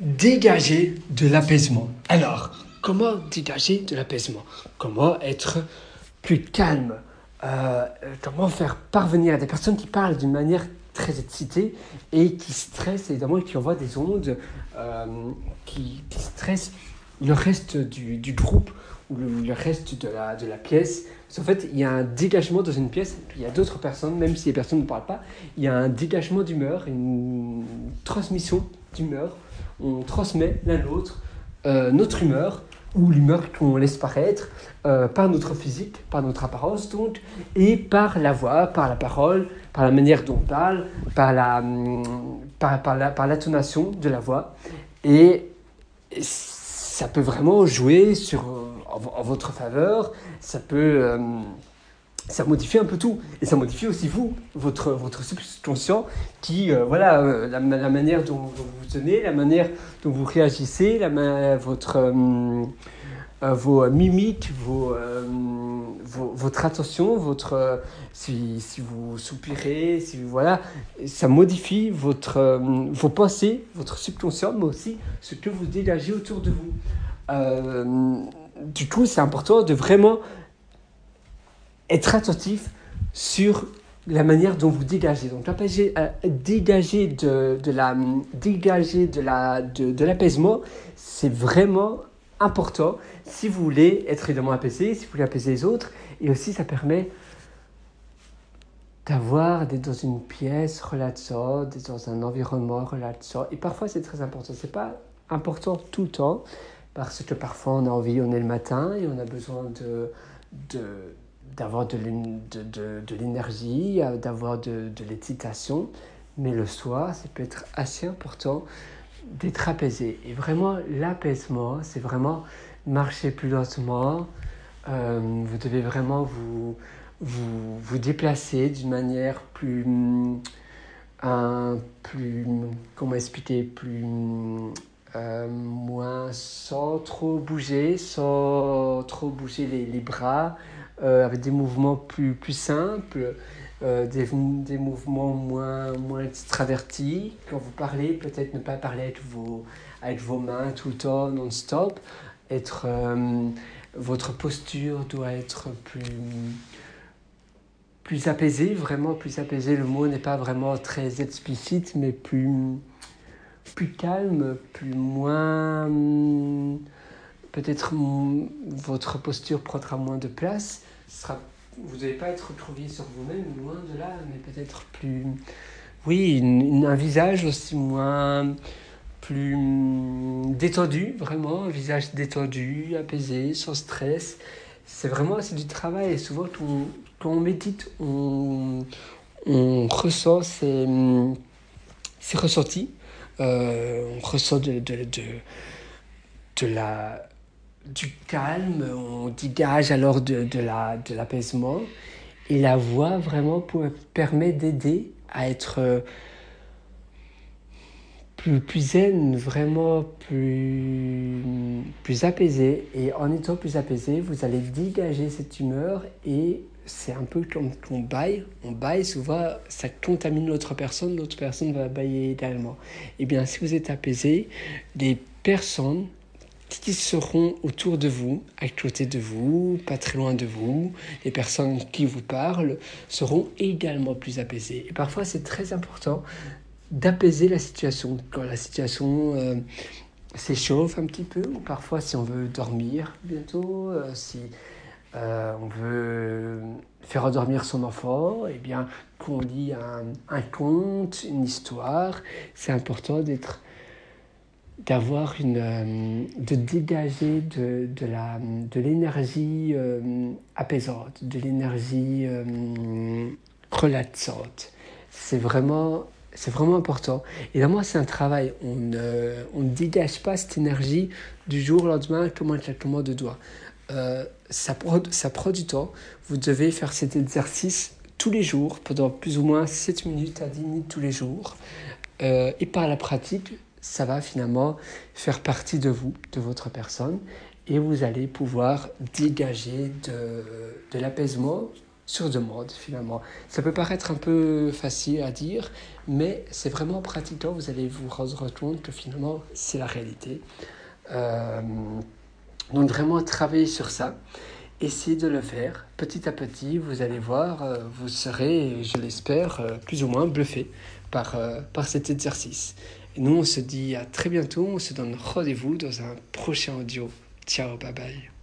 dégager de l'apaisement. Alors, comment dégager de l'apaisement? Comment être plus calme? Euh, Comment faire parvenir à des personnes qui parlent d'une manière très excitée et qui stressent évidemment et qui envoient des ondes euh, qui, stressent le reste du, groupe ou le, reste de la, pièce? Parce qu'en fait, il y a un dégagement dans une pièce, il y a d'autres personnes, même si les personnes ne parlent pas, il y a un dégagement d'humeur, une transmission d'humeur. On transmet l'un l'autre euh, notre humeur ou l'humeur qu'on laisse paraître euh, par notre physique, par notre apparence donc, et par la voix, par la parole, par la manière dont on parle, par la, hum, par, la, par l'intonation de la voix. Et ça peut vraiment jouer sur, en, votre faveur, ça peut... Euh, ça modifie un peu tout. Et ça modifie aussi vous, votre, votre subconscient, qui, euh, voilà, euh, la, manière dont, vous vous tenez, la manière dont vous réagissez, votre, vos mimiques, votre attention, votre, si, si, vous soupirez, si voilà, ça modifie votre, vos pensées, votre subconscient, mais aussi ce que vous dégagez autour de vous. Euh, du coup, c'est important de vraiment être attentif sur la manière dont vous dégagez. Donc, euh, dégager, de, de la, dégager de, la, de, de l'apaisement, c'est vraiment important si vous voulez être évidemment apaisé, si vous voulez apaiser les autres. Et aussi, ça permet d'avoir d'être dans une pièce relaxante, d'être dans un environnement relaxant. Et parfois, c'est très important. C'est pas important tout le temps, parce que parfois on a envie, on est le matin et on a besoin de d'avoir de, l'énergie, d'avoir de, de l'excitation, mais le soir, ça peut être assez important d'être apaisé. Et vraiment, l'apaisement, c'est vraiment marcher plus lentement. Euh, vous devez vraiment vous, vous, vous déplacer d'une manière plus, un, plus, comment expliquer, plus euh, moins sans trop bouger, sans trop bouger les, les bras, euh, avec des mouvements plus, plus simples, euh, des, des, mouvements moins, moins extravertis. Quand vous parlez, peut-être ne pas parler avec vos, avec vos mains tout le temps, non-stop. Être, votre posture doit être plus, plus apaisée, vraiment plus apaisée. Le mot n'est pas vraiment très explicite, mais plus plus calme, plus moins... Peut-être votre posture prendra moins de place. sera, vous n'allez pas être retrouvé sur vous-même, loin de là, mais peut-être plus... Oui, un visage aussi moins... plus détendu, vraiment, un visage détendu, apaisé, sans stress. C'est vraiment c'est du travail. Et souvent, quand on, quand on médite, on, on ressent ces, ces ressentis euh, on ressent de, de, de, de, la, du calme, on dégage alors de, de, la, de l'apaisement. Et la voix vraiment permet d'aider à être euh, plus, plus zen, vraiment plus, plus apaisé. Et en étant plus apaisé, vous allez dégager cette humeur et c'est un peu comme on baille. On baille, souvent, ça contamine l'autre personne, l'autre personne va bailler également. Eh bien, si vous êtes apaisé, les personnes qui seront autour de vous, à côté de vous, pas très loin de vous, les personnes qui vous parlent seront également plus apaisées. Parfois, c'est très important d'apaiser la situation. Quand la situation euh, s'échauffe un petit peu, ou parfois si on veut dormir bientôt, euh, si euh, on veut faire endormir son enfant, et eh bien, qu'on lit un, conte, une histoire, c'est important d'être d'avoir une euh, de dégager de, de la de l'énergie euh, apaisante de l'énergie relaxante c'est vraiment c'est vraiment important moi c'est un travail on ne on dégage pas cette énergie du jour au lendemain comme un claquement de doigts euh, ça, prend, ça prend du temps. Vous devez faire cet exercice tous les jours, pendant plus ou moins 7 minutes à 10 minutes tous les jours. Euh, et par la pratique, ça va finalement faire partie de vous, de votre personne, et vous allez pouvoir dégager de, l'apaisement sur demande finalement. Ça peut paraître un peu facile à dire, mais c'est vraiment en pratiquant, vous allez vous rendre compte que finalement c'est la réalité. Euh, donc vraiment travailler sur ça, essayez de le faire petit à petit, vous allez voir, euh, vous serez, je l'espère, euh, plus ou moins bluffé par, par cet exercice. Et nous on se dit à très bientôt, on se donne rendez-vous dans un prochain audio. Ciao, bye bye.